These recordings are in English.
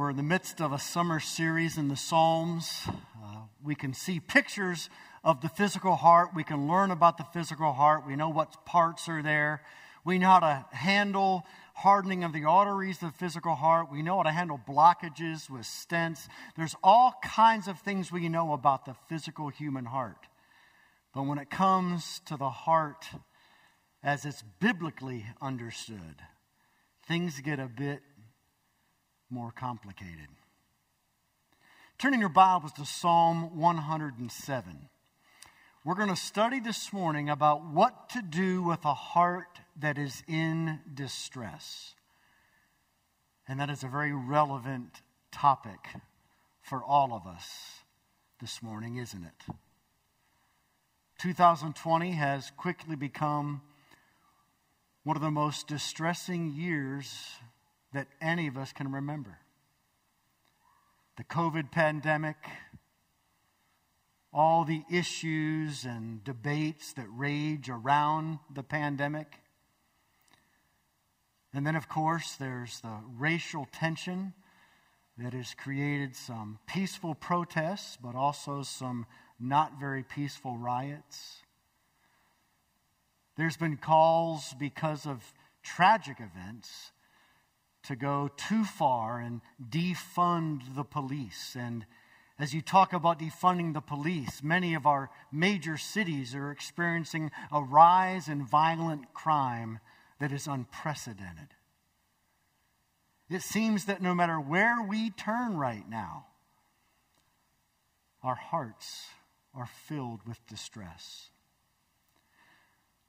We're in the midst of a summer series in the Psalms. Uh, we can see pictures of the physical heart. We can learn about the physical heart. We know what parts are there. We know how to handle hardening of the arteries of the physical heart. We know how to handle blockages with stents. There's all kinds of things we know about the physical human heart. But when it comes to the heart as it's biblically understood, things get a bit more complicated. Turning your Bibles to Psalm 107. We're going to study this morning about what to do with a heart that is in distress. And that is a very relevant topic for all of us this morning, isn't it? 2020 has quickly become one of the most distressing years that any of us can remember. The COVID pandemic, all the issues and debates that rage around the pandemic. And then, of course, there's the racial tension that has created some peaceful protests, but also some not very peaceful riots. There's been calls because of tragic events to go too far and defund the police. And as you talk about defunding the police, many of our major cities are experiencing a rise in violent crime that is unprecedented. It seems that no matter where we turn right now, our hearts are filled with distress.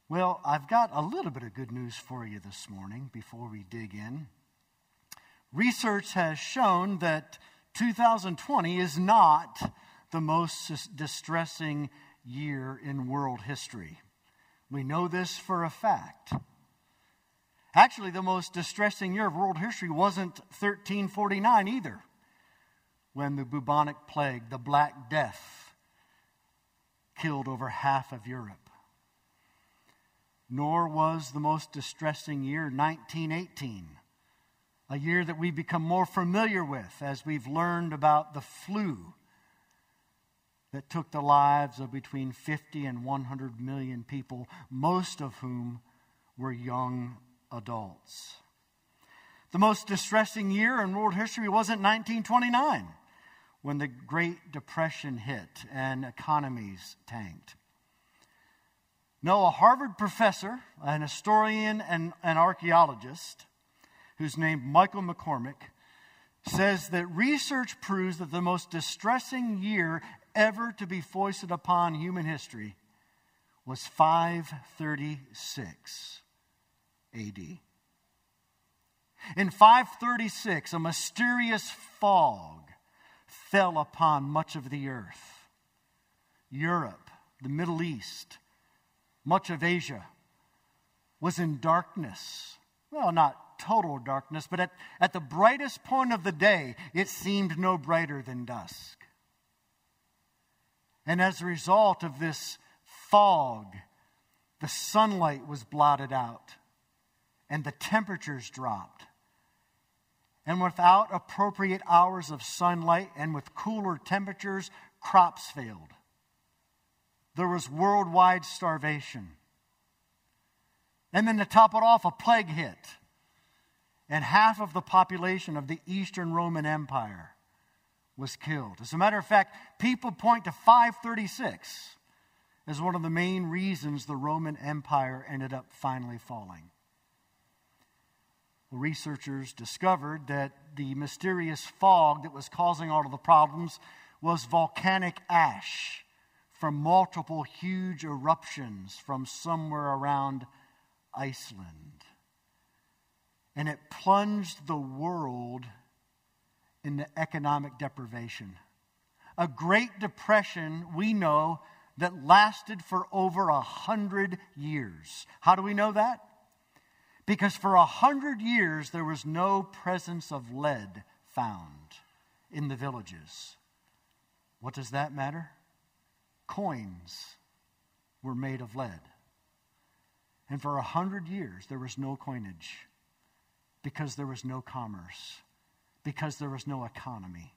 Well, I've got a little bit of good news for you this morning before we dig in. Research has shown that 2020 is not the most distressing year in world history. We know this for a fact. Actually, the most distressing year of world history wasn't 1349 either, when the bubonic plague, the Black Death, killed over half of Europe. Nor was the most distressing year 1918 a year that we've become more familiar with as we've learned about the flu that took the lives of between 50 and 100 million people, most of whom were young adults. The most distressing year in world history wasn't 1929 when the Great Depression hit and economies tanked. No, a Harvard professor, an historian, and an archaeologist who's named Michael McCormick, says that research proves that the most distressing year ever to be foisted upon human history was 536 AD. In 536, a mysterious fog fell upon much of the earth. Europe, the Middle East, much of Asia was in darkness. Well, not total darkness, but at, at the brightest point of the day, it seemed no brighter than dusk. And as a result of this fog, the sunlight was blotted out and the temperatures dropped. And without appropriate hours of sunlight and with cooler temperatures, crops failed. There was worldwide starvation. And then to top it off, a plague hit and half of the population of the Eastern Roman Empire was killed. As a matter of fact, people point to 536 as one of the main reasons the Roman Empire ended up finally falling. Researchers discovered that the mysterious fog that was causing all of the problems was volcanic ash from multiple huge eruptions from somewhere around Iceland and it plunged the world into economic deprivation. A Great Depression, we know, that lasted for over a hundred years. How do we know that? Because for a hundred years there was no presence of lead found in the villages. What does that matter? Coins were made of lead. And for a hundred years there was no coinage because there was no commerce, because there was no economy,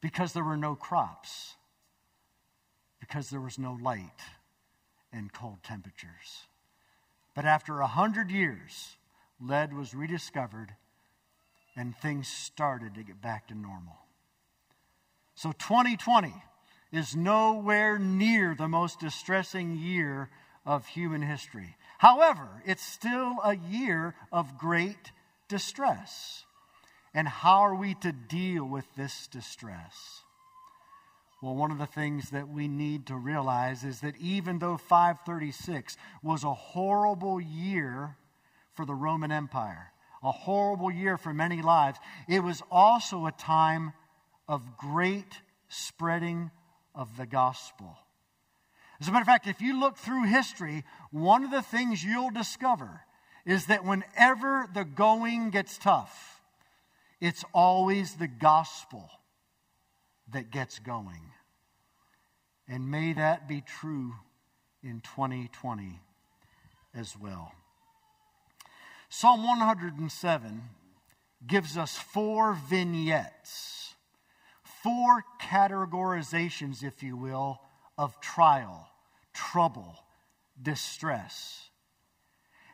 because there were no crops, because there was no light and cold temperatures. But after a hundred years, lead was rediscovered and things started to get back to normal. So 2020 is nowhere near the most distressing year of human history. However, it's still a year of great distress. And how are we to deal with this distress? Well, one of the things that we need to realize is that even though 536 was a horrible year for the Roman Empire, a horrible year for many lives, it was also a time of great spreading of the gospel. As a matter of fact, if you look through history, one of the things you'll discover is that whenever the going gets tough, it's always the gospel that gets going. And may that be true in 2020 as well. Psalm 107 gives us four vignettes, four categorizations, if you will, of trial, trouble, distress.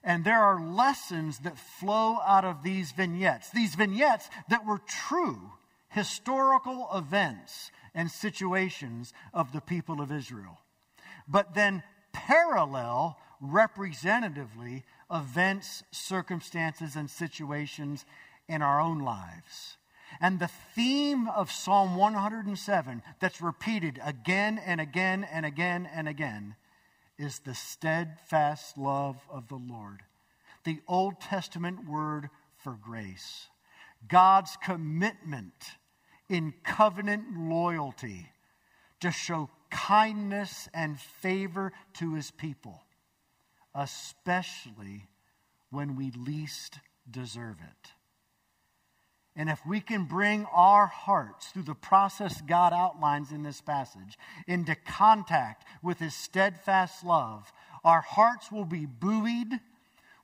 And there are lessons that flow out of these vignettes, these vignettes that were true historical events and situations of the people of Israel. But then parallel representatively events, circumstances, and situations in our own lives. And the theme of Psalm 107 that's repeated again and again and again and again is the steadfast love of the Lord, the Old Testament word for grace, God's commitment in covenant loyalty to show kindness and favor to his people, especially when we least deserve it. And if we can bring our hearts through the process God outlines in this passage into contact with His steadfast love, our hearts will be buoyed,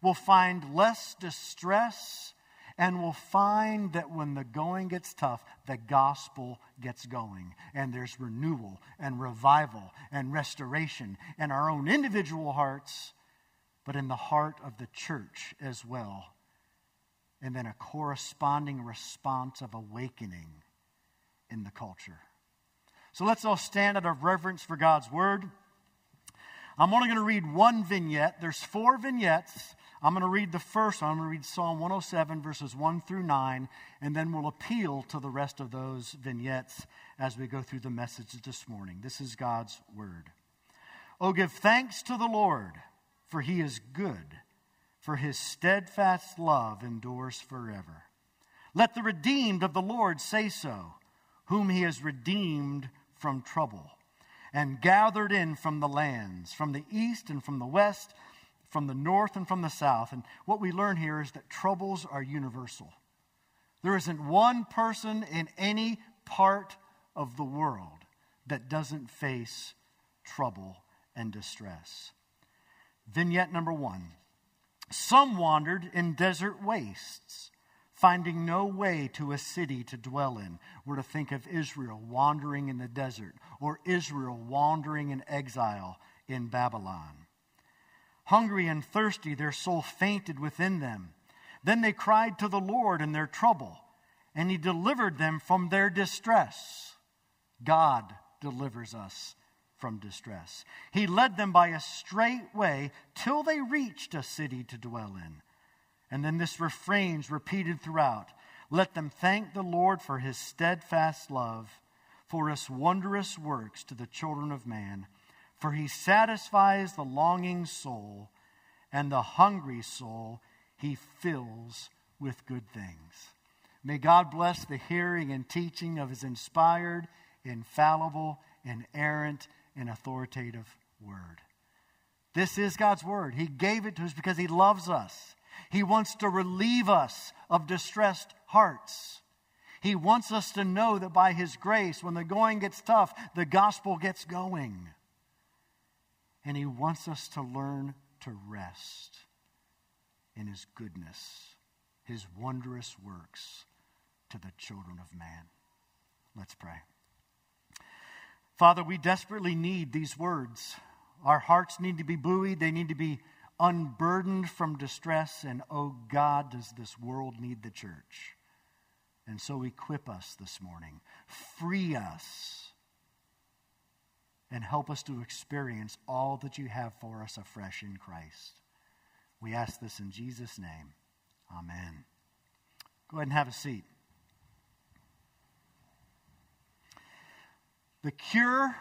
will find less distress, and will find that when the going gets tough, the gospel gets going. And there's renewal and revival and restoration in our own individual hearts, but in the heart of the church as well and then a corresponding response of awakening in the culture. So let's all stand out of reverence for God's word. I'm only going to read one vignette. There's four vignettes. I'm going to read the first. I'm going to read Psalm 107, verses 1 through 9, and then we'll appeal to the rest of those vignettes as we go through the message this morning. This is God's word. Oh, give thanks to the Lord, for he is good for his steadfast love endures forever. Let the redeemed of the Lord say so, whom he has redeemed from trouble, and gathered in from the lands, from the east and from the west, from the north and from the south. And what we learn here is that troubles are universal. There isn't one person in any part of the world that doesn't face trouble and distress. Vignette number one some wandered in desert wastes, finding no way to a city to dwell in. We're to think of Israel wandering in the desert, or Israel wandering in exile in Babylon. Hungry and thirsty, their soul fainted within them. Then they cried to the Lord in their trouble, and He delivered them from their distress. God delivers us from distress. He led them by a straight way till they reached a city to dwell in. And then this refrain's repeated throughout. Let them thank the Lord for his steadfast love, for his wondrous works to the children of man. For he satisfies the longing soul, and the hungry soul he fills with good things. May God bless the hearing and teaching of his inspired, infallible, inerrant, and authoritative word. This is God's word. He gave it to us because He loves us. He wants to relieve us of distressed hearts. He wants us to know that by His grace, when the going gets tough, the gospel gets going. And He wants us to learn to rest in His goodness, His wondrous works to the children of man. Let's pray. Father, we desperately need these words. Our hearts need to be buoyed, they need to be unburdened from distress. And oh God, does this world need the church? And so equip us this morning, free us, and help us to experience all that you have for us afresh in Christ. We ask this in Jesus' name. Amen. Go ahead and have a seat. The cure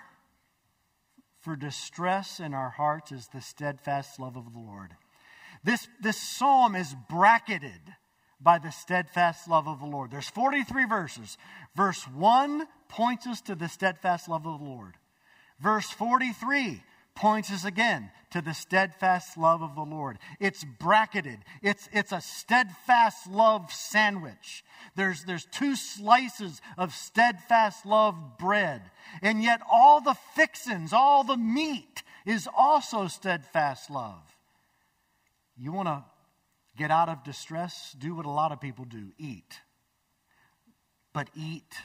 for distress in our hearts is the steadfast love of the Lord. This, this psalm is bracketed by the steadfast love of the Lord. There's 43 verses. Verse 1 points us to the steadfast love of the Lord. Verse 43 points us again to the steadfast love of the Lord. It's bracketed. It's, it's a steadfast love sandwich. There's, there's two slices of steadfast love bread. And yet all the fixins, all the meat is also steadfast love. You want to get out of distress? Do what a lot of people do eat. But eat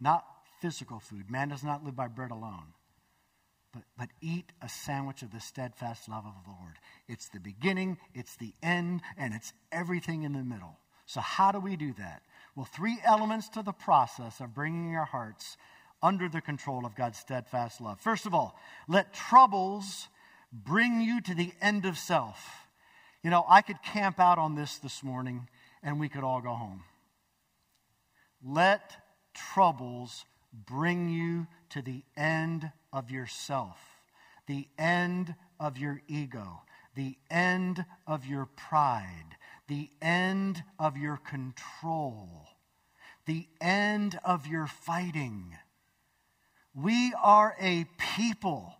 not physical food. Man does not live by bread alone but, but eat a sandwich of the steadfast love of the Lord. It's the beginning, it's the end, and it's everything in the middle. So, how do we do that? Well, three elements to the process of bringing our hearts under the control of God's steadfast love. First of all, let troubles bring you to the end of self. You know, I could camp out on this this morning and we could all go home. Let troubles bring you to the end of yourself, the end of your ego, the end of your pride, the end of your control, the end of your fighting. We are a people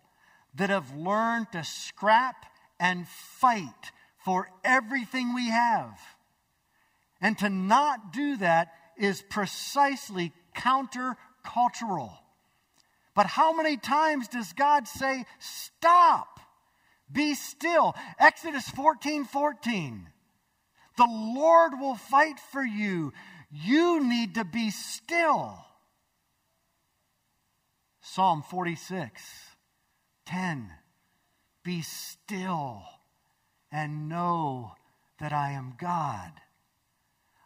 that have learned to scrap and fight for everything we have. And to not do that is precisely countercultural. But how many times does God say, stop, be still? Exodus 14 14. The Lord will fight for you. You need to be still. Psalm 46 10. Be still and know that I am God.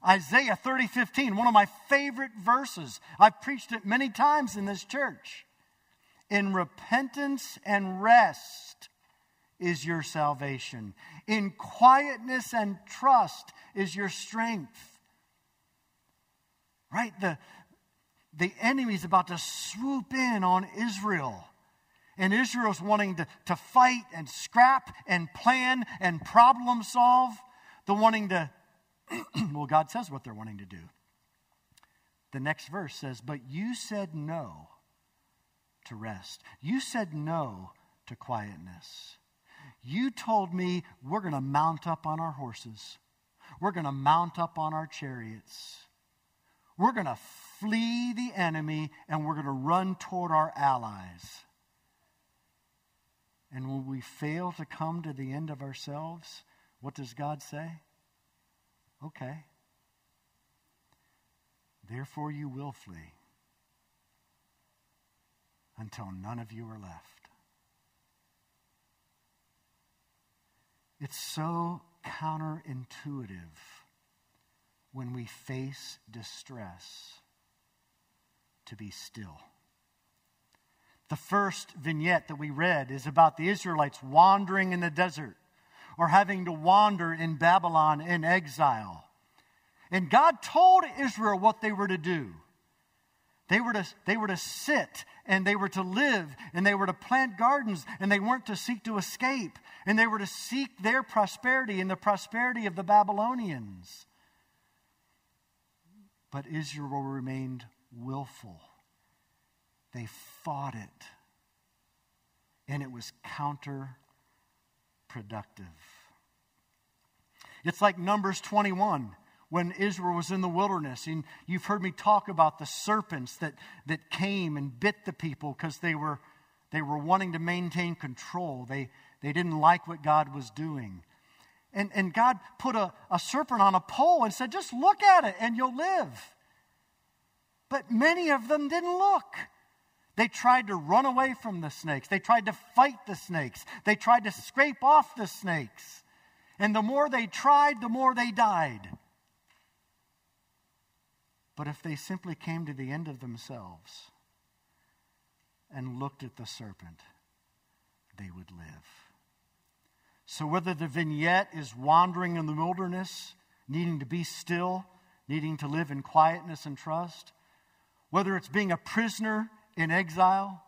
Isaiah 30 15, one of my favorite verses. I've preached it many times in this church. In repentance and rest is your salvation. In quietness and trust is your strength. Right? The, the enemy is about to swoop in on Israel. And Israel's wanting to, to fight and scrap and plan and problem solve. The wanting to, well, God says what they're wanting to do. The next verse says, But you said no to rest. You said no to quietness. You told me we're going to mount up on our horses. We're going to mount up on our chariots. We're going to flee the enemy and we're going to run toward our allies. And when we fail to come to the end of ourselves, what does God say? Okay. Therefore, you will flee until none of you are left. It's so counterintuitive when we face distress to be still. The first vignette that we read is about the Israelites wandering in the desert or having to wander in Babylon in exile. And God told Israel what they were to do. They were to, they were to sit and they were to live and they were to plant gardens and they weren't to seek to escape and they were to seek their prosperity and the prosperity of the Babylonians. But Israel remained willful. They fought it and it was counterproductive. It's like Numbers 21 when Israel was in the wilderness. And you've heard me talk about the serpents that, that came and bit the people because they were, they were wanting to maintain control. They, they didn't like what God was doing. And, and God put a, a serpent on a pole and said, just look at it and you'll live. But many of them didn't look. They tried to run away from the snakes. They tried to fight the snakes. They tried to scrape off the snakes. And the more they tried, the more they died. But if they simply came to the end of themselves and looked at the serpent, they would live. So, whether the vignette is wandering in the wilderness, needing to be still, needing to live in quietness and trust, whether it's being a prisoner in exile,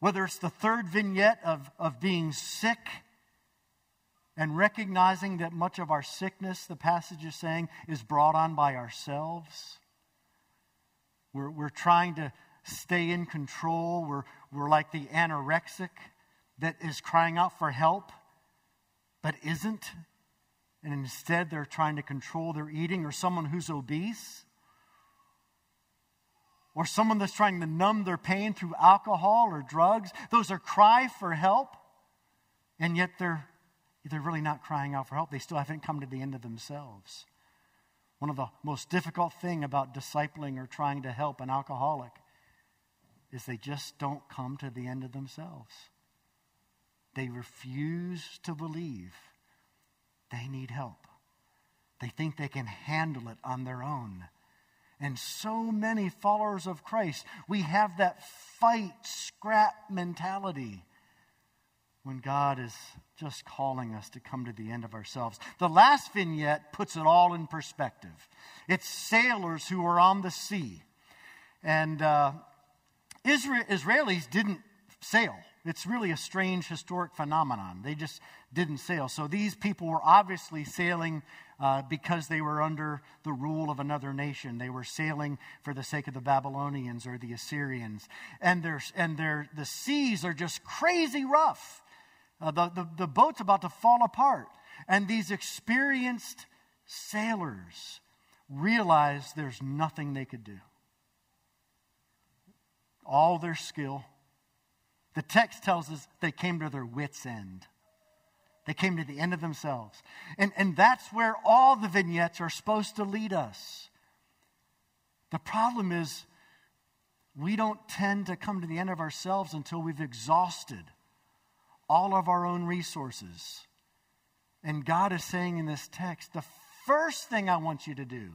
whether it's the third vignette of, of being sick and recognizing that much of our sickness, the passage is saying, is brought on by ourselves. We're, we're trying to stay in control. We're, we're like the anorexic that is crying out for help but isn't. And instead, they're trying to control their eating, or someone who's obese, or someone that's trying to numb their pain through alcohol or drugs. Those are cry for help, and yet they're, they're really not crying out for help. They still haven't come to the end of themselves. One of the most difficult thing about discipling or trying to help an alcoholic is they just don't come to the end of themselves. They refuse to believe they need help. They think they can handle it on their own. And so many followers of Christ, we have that fight, scrap mentality when God is just calling us to come to the end of ourselves. The last vignette puts it all in perspective. It's sailors who are on the sea. And uh, Israel, Israelis didn't sail. It's really a strange historic phenomenon. They just didn't sail. So these people were obviously sailing uh, because they were under the rule of another nation. They were sailing for the sake of the Babylonians or the Assyrians. And, their, and their, the seas are just crazy rough. Uh, the, the, the boat's about to fall apart. And these experienced sailors realize there's nothing they could do. All their skill, the text tells us they came to their wits' end. They came to the end of themselves. And, and that's where all the vignettes are supposed to lead us. The problem is, we don't tend to come to the end of ourselves until we've exhausted all of our own resources. And God is saying in this text the first thing I want you to do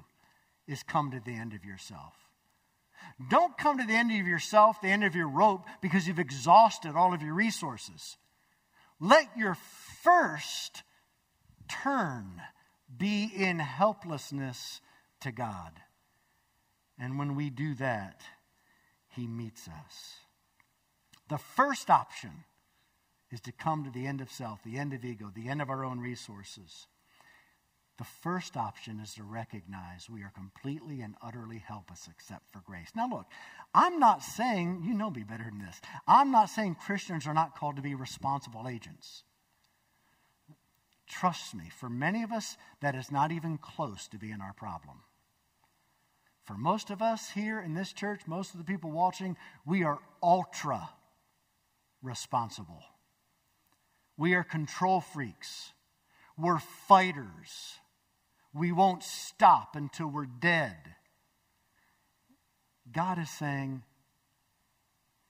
is come to the end of yourself. Don't come to the end of yourself, the end of your rope, because you've exhausted all of your resources. Let your first turn be in helplessness to God. And when we do that, He meets us. The first option is to come to the end of self, the end of ego, the end of our own resources. The first option is to recognize we are completely and utterly helpless except for grace. Now, look, I'm not saying, you know me better than this, I'm not saying Christians are not called to be responsible agents. Trust me, for many of us, that is not even close to being our problem. For most of us here in this church, most of the people watching, we are ultra responsible. We are control freaks. We're fighters. We won't stop until we're dead. God is saying,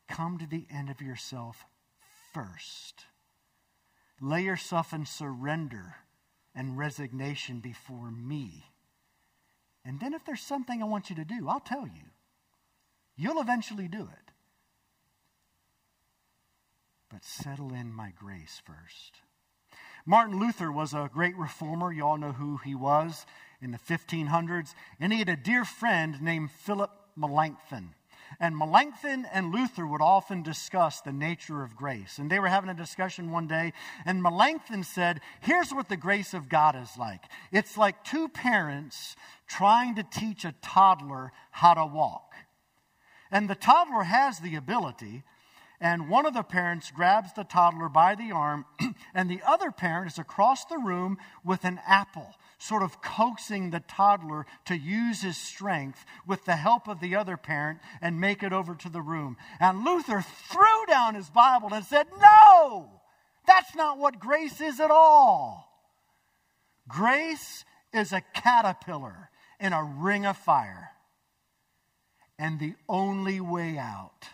come to the end of yourself first. Lay yourself in surrender and resignation before me. And then, if there's something I want you to do, I'll tell you. You'll eventually do it. But settle in my grace first. Martin Luther was a great reformer. You all know who he was in the 1500s. And he had a dear friend named Philip Melanchthon. And Melanchthon and Luther would often discuss the nature of grace. And they were having a discussion one day, and Melanchthon said, Here's what the grace of God is like it's like two parents trying to teach a toddler how to walk. And the toddler has the ability, and one of the parents grabs the toddler by the arm, and the other parent is across the room with an apple, sort of coaxing the toddler to use his strength with the help of the other parent and make it over to the room. And Luther threw down his Bible and said, No, that's not what grace is at all. Grace is a caterpillar in a ring of fire. And the only way out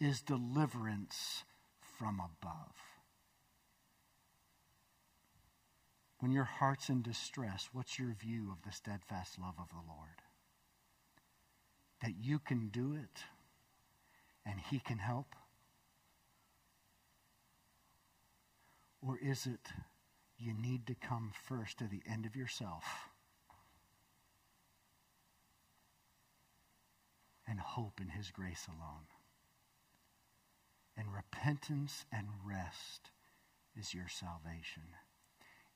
is deliverance from above. When your heart's in distress, what's your view of the steadfast love of the Lord? That you can do it and He can help? Or is it you need to come first to the end of yourself and hope in His grace alone? And repentance and rest is your salvation.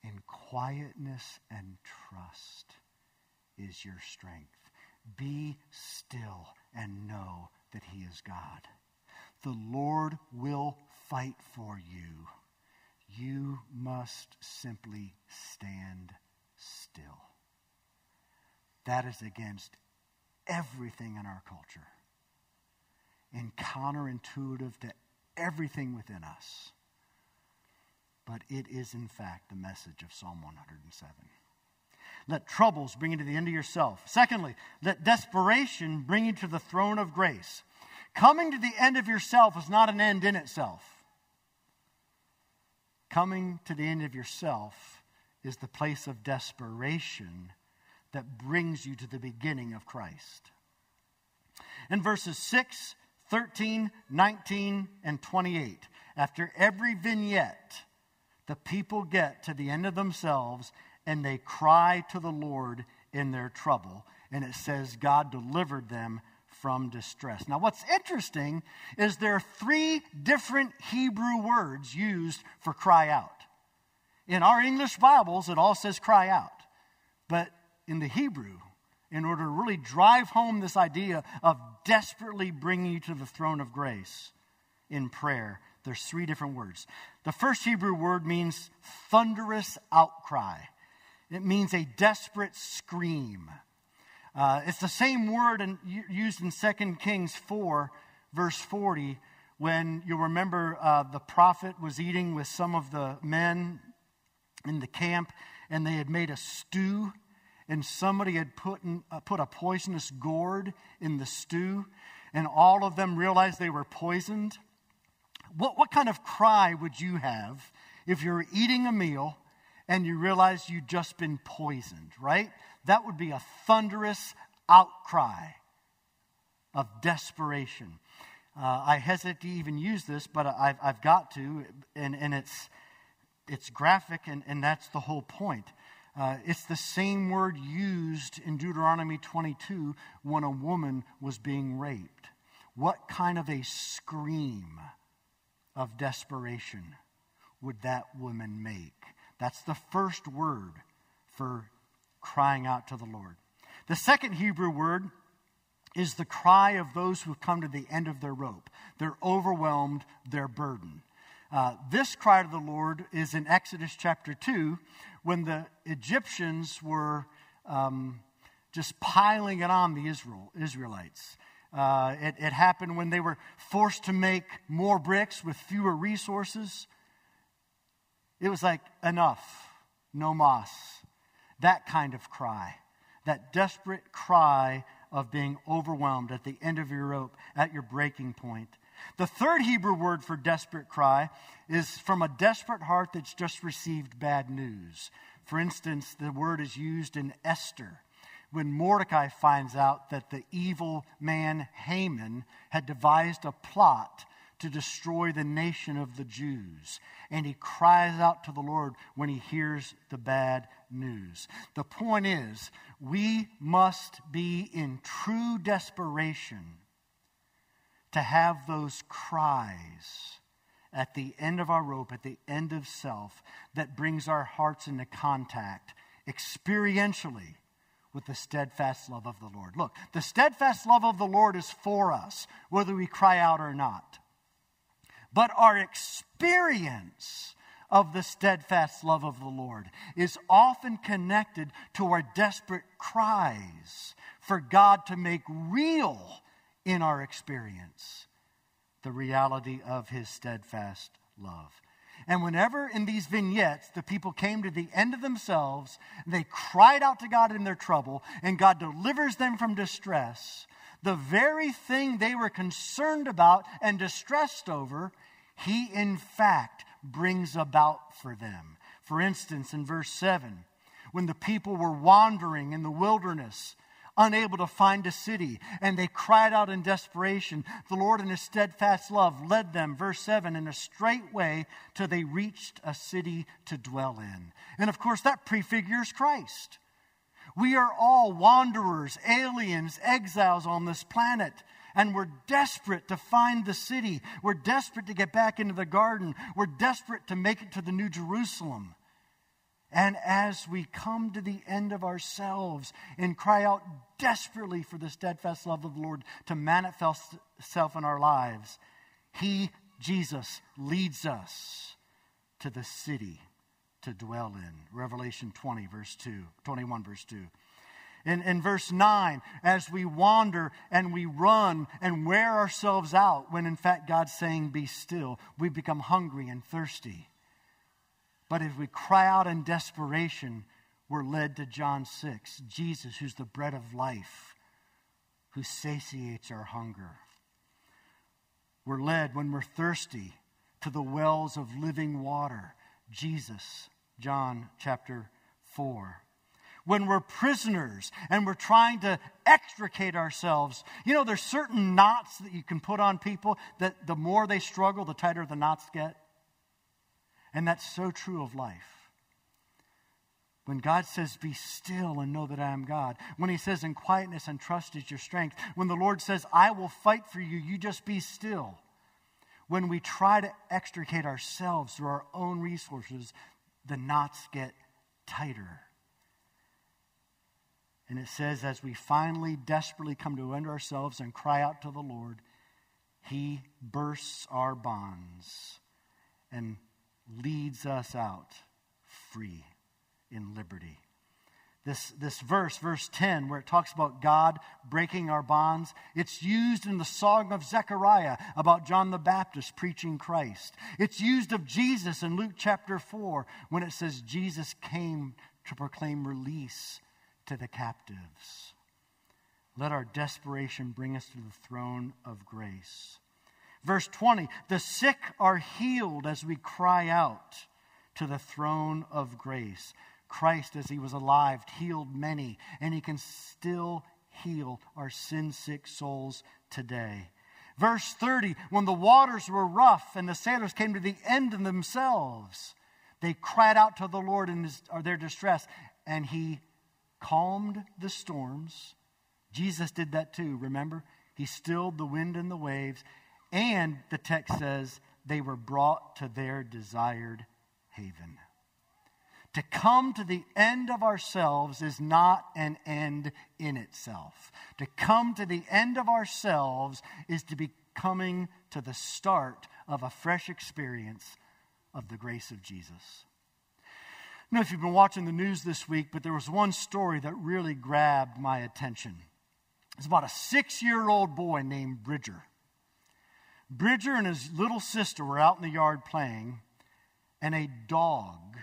In quietness and trust is your strength. Be still and know that He is God. The Lord will fight for you. You must simply stand still. That is against everything in our culture and counterintuitive to everything within us. But it is, in fact, the message of Psalm 107. Let troubles bring you to the end of yourself. Secondly, let desperation bring you to the throne of grace. Coming to the end of yourself is not an end in itself. Coming to the end of yourself is the place of desperation that brings you to the beginning of Christ. In verses 6, 13, 19, and 28, after every vignette, the people get to the end of themselves and they cry to the Lord in their trouble. And it says, God delivered them from distress. Now, what's interesting is there are three different Hebrew words used for cry out. In our English Bibles, it all says cry out. But in the Hebrew, in order to really drive home this idea of desperately bringing you to the throne of grace in prayer, there's three different words. The first Hebrew word means thunderous outcry. It means a desperate scream. Uh, it's the same word in, used in 2 Kings 4, verse 40, when you remember uh, the prophet was eating with some of the men in the camp and they had made a stew and somebody had put, in, uh, put a poisonous gourd in the stew and all of them realized they were poisoned. What, what kind of cry would you have if you're eating a meal and you realize you've just been poisoned, right? That would be a thunderous outcry of desperation. Uh, I hesitate to even use this, but I've, I've got to, and, and it's, it's graphic, and, and that's the whole point. Uh, it's the same word used in Deuteronomy 22 when a woman was being raped. What kind of a scream of desperation would that woman make? That's the first word for crying out to the Lord. The second Hebrew word is the cry of those who have come to the end of their rope. They're overwhelmed, they're burdened. Uh, this cry to the Lord is in Exodus chapter 2 when the Egyptians were um, just piling it on the Israel, Israelites. Uh, it, it happened when they were forced to make more bricks with fewer resources. It was like, enough, no mas. That kind of cry, that desperate cry of being overwhelmed at the end of your rope, at your breaking point. The third Hebrew word for desperate cry is from a desperate heart that's just received bad news. For instance, the word is used in Esther when Mordecai finds out that the evil man Haman had devised a plot to destroy the nation of the Jews. And he cries out to the Lord when he hears the bad news. The point is, we must be in true desperation to have those cries at the end of our rope, at the end of self, that brings our hearts into contact experientially with the steadfast love of the Lord. Look, the steadfast love of the Lord is for us, whether we cry out or not. But our experience of the steadfast love of the Lord is often connected to our desperate cries for God to make real in our experience the reality of his steadfast love. And whenever in these vignettes the people came to the end of themselves, they cried out to God in their trouble, and God delivers them from distress, the very thing they were concerned about and distressed over, He in fact brings about for them. For instance, in verse 7, when the people were wandering in the wilderness, unable to find a city, and they cried out in desperation. The Lord, in his steadfast love, led them, verse 7, in a straight way till they reached a city to dwell in. And of course, that prefigures Christ. We are all wanderers, aliens, exiles on this planet. And we're desperate to find the city. We're desperate to get back into the garden. We're desperate to make it to the New Jerusalem. And as we come to the end of ourselves and cry out desperately for the steadfast love of the Lord to manifest itself in our lives, He, Jesus, leads us to the city to dwell in. Revelation 20, verse 2, 21, verse 2. In, in verse 9, as we wander and we run and wear ourselves out, when in fact God's saying, Be still, we become hungry and thirsty. But if we cry out in desperation, we're led to John 6, Jesus, who's the bread of life, who satiates our hunger. We're led when we're thirsty to the wells of living water, Jesus, John chapter 4 when we're prisoners and we're trying to extricate ourselves. You know, there's certain knots that you can put on people that the more they struggle, the tighter the knots get. And that's so true of life. When God says, Be still and know that I am God. When He says, In quietness and trust is your strength. When the Lord says, I will fight for you, you just be still. When we try to extricate ourselves through our own resources, the knots get tighter. And it says, as we finally desperately come to end ourselves and cry out to the Lord, He bursts our bonds and leads us out free in liberty. This, this verse, verse 10, where it talks about God breaking our bonds, it's used in the Song of Zechariah about John the Baptist preaching Christ. It's used of Jesus in Luke chapter 4 when it says Jesus came to proclaim release to the captives. Let our desperation bring us to the throne of grace. Verse 20 The sick are healed as we cry out to the throne of grace. Christ, as he was alive, healed many, and he can still heal our sin sick souls today. Verse 30 When the waters were rough and the sailors came to the end of themselves, they cried out to the Lord in his, their distress, and he calmed the storms. Jesus did that too, remember? He stilled the wind and the waves. And the text says they were brought to their desired haven. To come to the end of ourselves is not an end in itself. To come to the end of ourselves is to be coming to the start of a fresh experience of the grace of Jesus. I don't know if you've been watching the news this week, but there was one story that really grabbed my attention. It's about a six year old boy named Bridger. Bridger and his little sister were out in the yard playing, and a dog,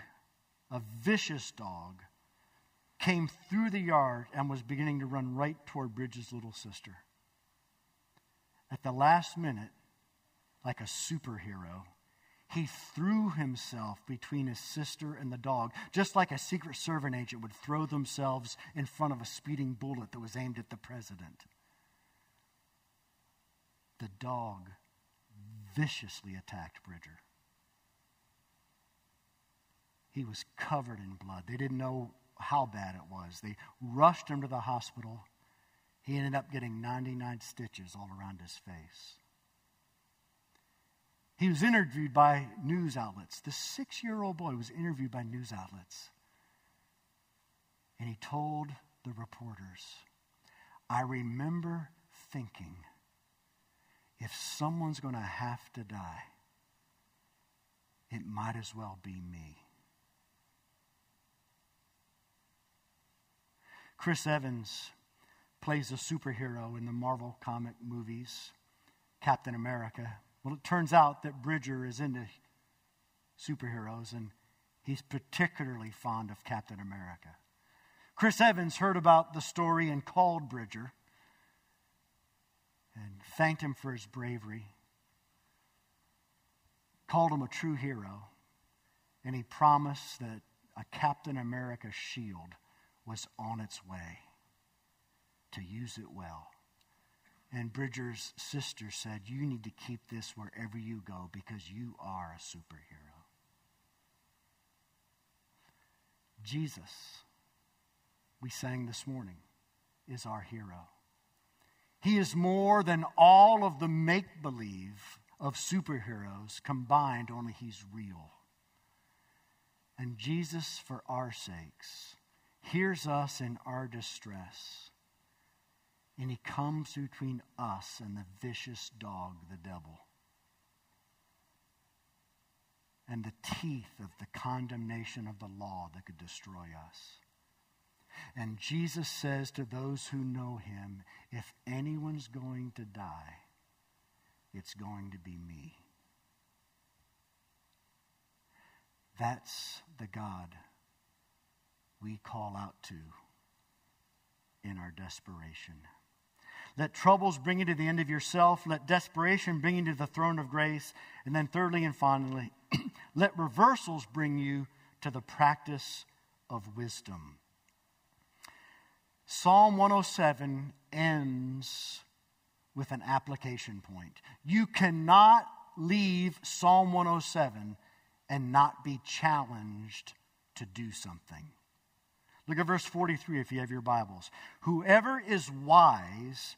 a vicious dog, came through the yard and was beginning to run right toward Bridger's little sister. At the last minute, like a superhero, he threw himself between his sister and the dog, just like a Secret Service agent would throw themselves in front of a speeding bullet that was aimed at the president. The dog viciously attacked Bridger. He was covered in blood. They didn't know how bad it was. They rushed him to the hospital. He ended up getting 99 stitches all around his face. He was interviewed by news outlets. The six year old boy was interviewed by news outlets. And he told the reporters, I remember thinking, if someone's going to have to die, it might as well be me. Chris Evans plays a superhero in the Marvel comic movies, Captain America. Well, it turns out that Bridger is into superheroes, and he's particularly fond of Captain America. Chris Evans heard about the story and called Bridger and thanked him for his bravery, called him a true hero, and he promised that a Captain America shield was on its way to use it well. And Bridger's sister said, You need to keep this wherever you go because you are a superhero. Jesus, we sang this morning, is our hero. He is more than all of the make believe of superheroes combined, only he's real. And Jesus, for our sakes, hears us in our distress. And he comes between us and the vicious dog, the devil, and the teeth of the condemnation of the law that could destroy us. And Jesus says to those who know him, if anyone's going to die, it's going to be me. That's the God we call out to in our desperation. Let troubles bring you to the end of yourself. Let desperation bring you to the throne of grace. And then, thirdly and finally, let reversals bring you to the practice of wisdom. Psalm 107 ends with an application point. You cannot leave Psalm 107 and not be challenged to do something. Look at verse 43 if you have your Bibles. Whoever is wise,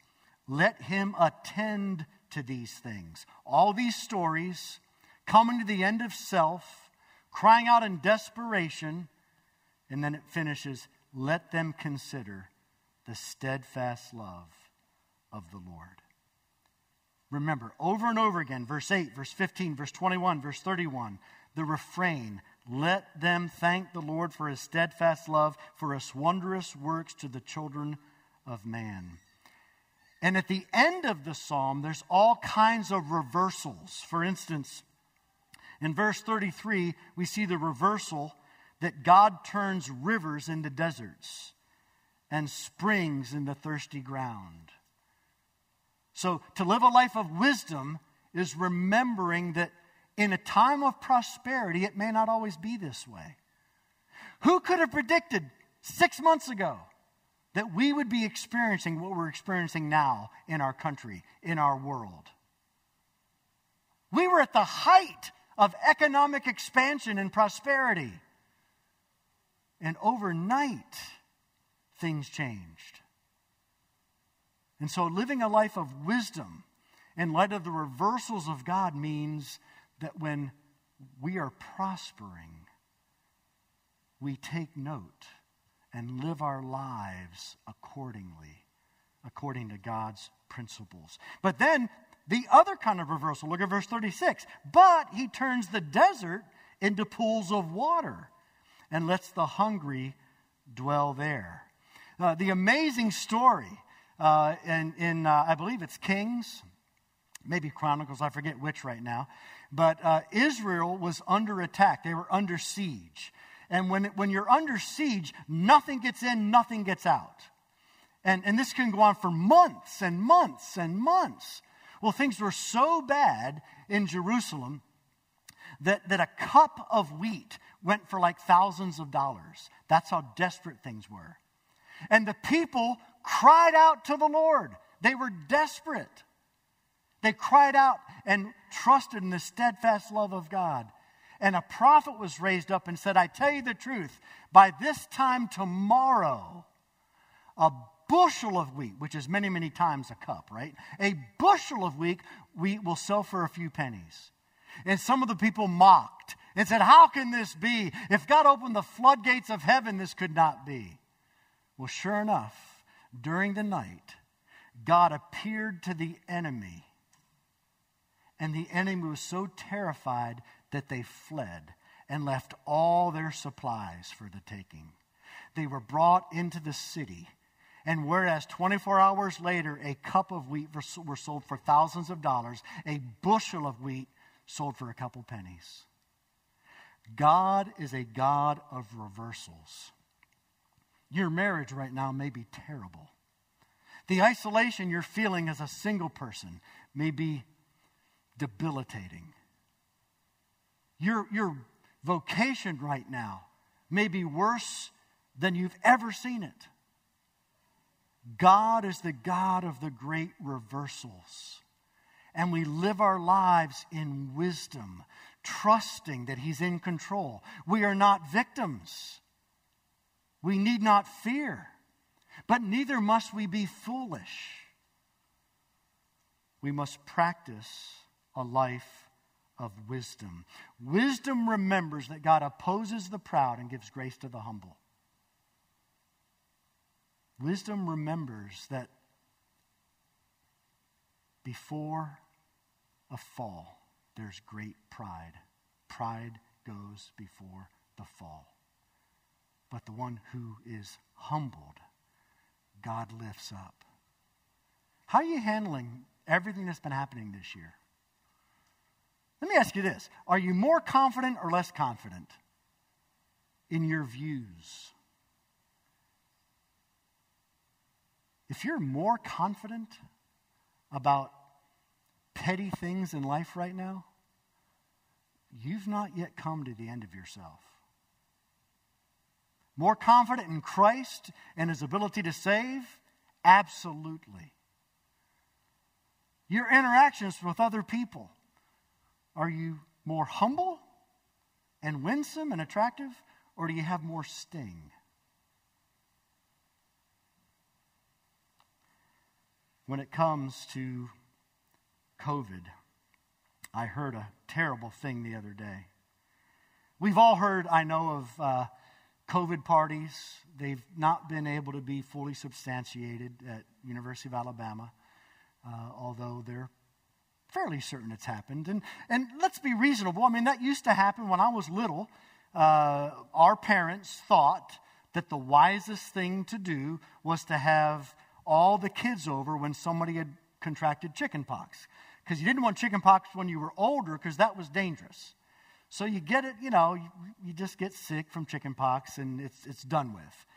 let him attend to these things. All these stories coming to the end of self, crying out in desperation, and then it finishes, let them consider the steadfast love of the Lord. Remember, over and over again, verse 8, verse 15, verse 21, verse 31, the refrain let them thank the Lord for his steadfast love, for his wondrous works to the children of man. And at the end of the psalm, there's all kinds of reversals. For instance, in verse 33, we see the reversal that God turns rivers into deserts and springs in the thirsty ground. So, to live a life of wisdom is remembering that in a time of prosperity, it may not always be this way. Who could have predicted six months ago that we would be experiencing what we're experiencing now in our country, in our world? We were at the height of economic expansion and prosperity. And overnight, things changed. And so, living a life of wisdom in light of the reversals of God means that when we are prospering, we take note and live our lives accordingly, according to God's principles. But then the other kind of reversal, look at verse 36. But he turns the desert into pools of water and lets the hungry dwell there. Uh, the amazing story uh, in, in uh, I believe it's Kings, maybe Chronicles, I forget which right now. But uh, Israel was under attack, they were under siege. And when, when you're under siege, nothing gets in, nothing gets out. And, and this can go on for months and months and months. Well, things were so bad in Jerusalem that, that a cup of wheat went for like thousands of dollars. That's how desperate things were. And the people cried out to the Lord. They were desperate. They cried out and trusted in the steadfast love of God. And a prophet was raised up and said, I tell you the truth, by this time tomorrow, a bushel of wheat, which is many, many times a cup, right? A bushel of wheat, wheat will sell for a few pennies. And some of the people mocked and said, How can this be? If God opened the floodgates of heaven, this could not be. Well, sure enough, during the night, God appeared to the enemy and the enemy was so terrified that they fled and left all their supplies for the taking. They were brought into the city. And whereas 24 hours later, a cup of wheat were sold for thousands of dollars, a bushel of wheat sold for a couple pennies. God is a God of reversals. Your marriage right now may be terrible. The isolation you're feeling as a single person may be debilitating. Your, your vocation right now may be worse than you've ever seen it. God is the God of the great reversals. And we live our lives in wisdom, trusting that He's in control. We are not victims. We need not fear, but neither must we be foolish. We must practice a life of wisdom. Wisdom remembers that God opposes the proud and gives grace to the humble. Wisdom remembers that before a fall, there's great pride. Pride goes before the fall. But the one who is humbled, God lifts up. How are you handling everything that's been happening this year? Let me ask you this Are you more confident or less confident in your views? If you're more confident about petty things in life right now, you've not yet come to the end of yourself. More confident in Christ and his ability to save? Absolutely. Your interactions with other people, are you more humble and winsome and attractive, or do you have more sting? When it comes to COVID, I heard a terrible thing the other day. We've all heard, I know, of uh, COVID parties. They've not been able to be fully substantiated at University of Alabama, uh, although they're fairly certain it's happened. And, and let's be reasonable. I mean, that used to happen when I was little. Uh, our parents thought that the wisest thing to do was to have all the kids over when somebody had contracted chickenpox. Because you didn't want chickenpox when you were older, because that was dangerous. So you get it, you know, you, you just get sick from chickenpox and it's, it's done with.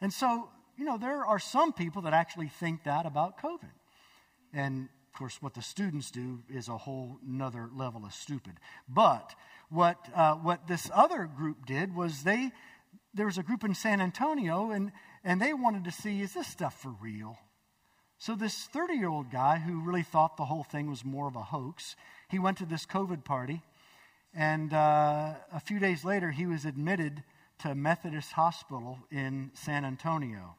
And so, you know, there are some people that actually think that about COVID. And of course, what the students do is a whole nother level of stupid. But what, uh, what this other group did was they, there was a group in San Antonio, and and they wanted to see is this stuff for real? So, this 30 year old guy who really thought the whole thing was more of a hoax, he went to this COVID party. And uh, a few days later, he was admitted to Methodist Hospital in San Antonio.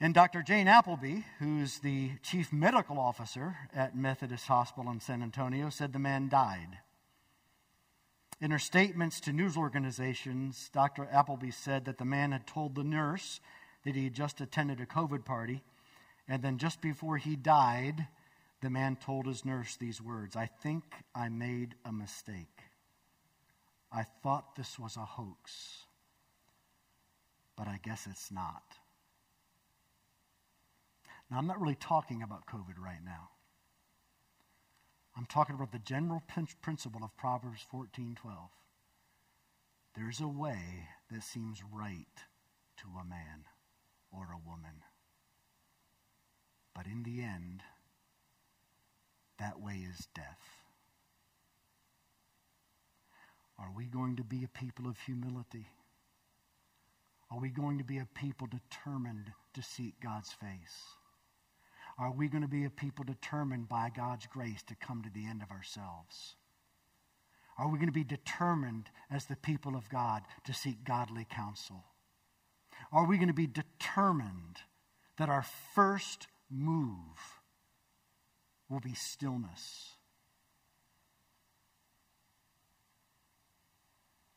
And Dr. Jane Appleby, who's the chief medical officer at Methodist Hospital in San Antonio, said the man died. In her statements to news organizations, Dr. Appleby said that the man had told the nurse that he had just attended a COVID party, and then just before he died, the man told his nurse these words I think I made a mistake. I thought this was a hoax, but I guess it's not. Now, I'm not really talking about COVID right now. I'm talking about the general principle of Proverbs 14:12. There's a way that seems right to a man or a woman. But in the end, that way is death. Are we going to be a people of humility? Are we going to be a people determined to seek God's face? Are we going to be a people determined by God's grace to come to the end of ourselves? Are we going to be determined as the people of God to seek godly counsel? Are we going to be determined that our first move will be stillness?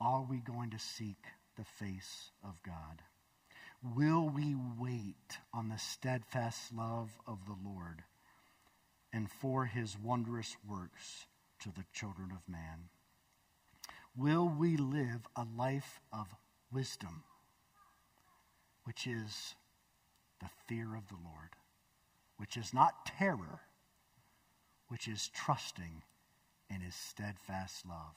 Are we going to seek the face of God? Will we wait on the steadfast love of the Lord and for his wondrous works to the children of man? Will we live a life of wisdom, which is the fear of the Lord, which is not terror, which is trusting in his steadfast love?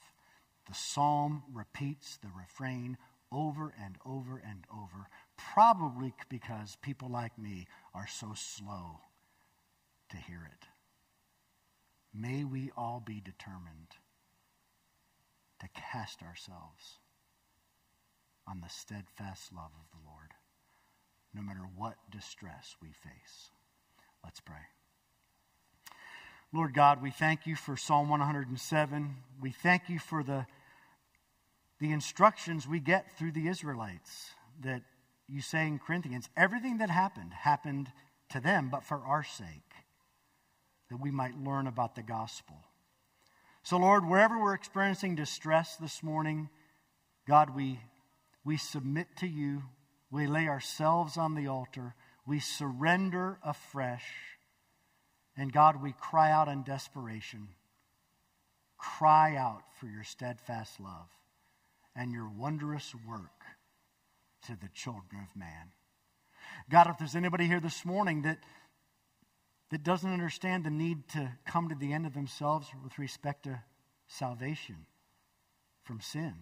The psalm repeats the refrain over and over and over, probably because people like me are so slow to hear it. May we all be determined to cast ourselves on the steadfast love of the Lord, no matter what distress we face. Let's pray. Lord God, we thank you for Psalm 107. We thank you for the, the instructions we get through the Israelites that you say in Corinthians everything that happened happened to them, but for our sake, that we might learn about the gospel. So, Lord, wherever we're experiencing distress this morning, God, we, we submit to you. We lay ourselves on the altar. We surrender afresh. And God, we cry out in desperation. Cry out for your steadfast love and your wondrous work to the children of man. God, if there's anybody here this morning that that doesn't understand the need to come to the end of themselves with respect to salvation from sin.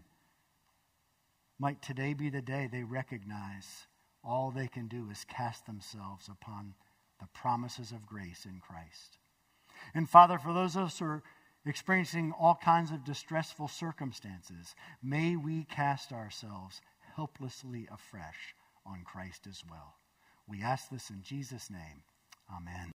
Might today be the day they recognize all they can do is cast themselves upon the promises of grace in Christ. And Father, for those of us who are experiencing all kinds of distressful circumstances, may we cast ourselves helplessly afresh on Christ as well. We ask this in Jesus' name. Amen.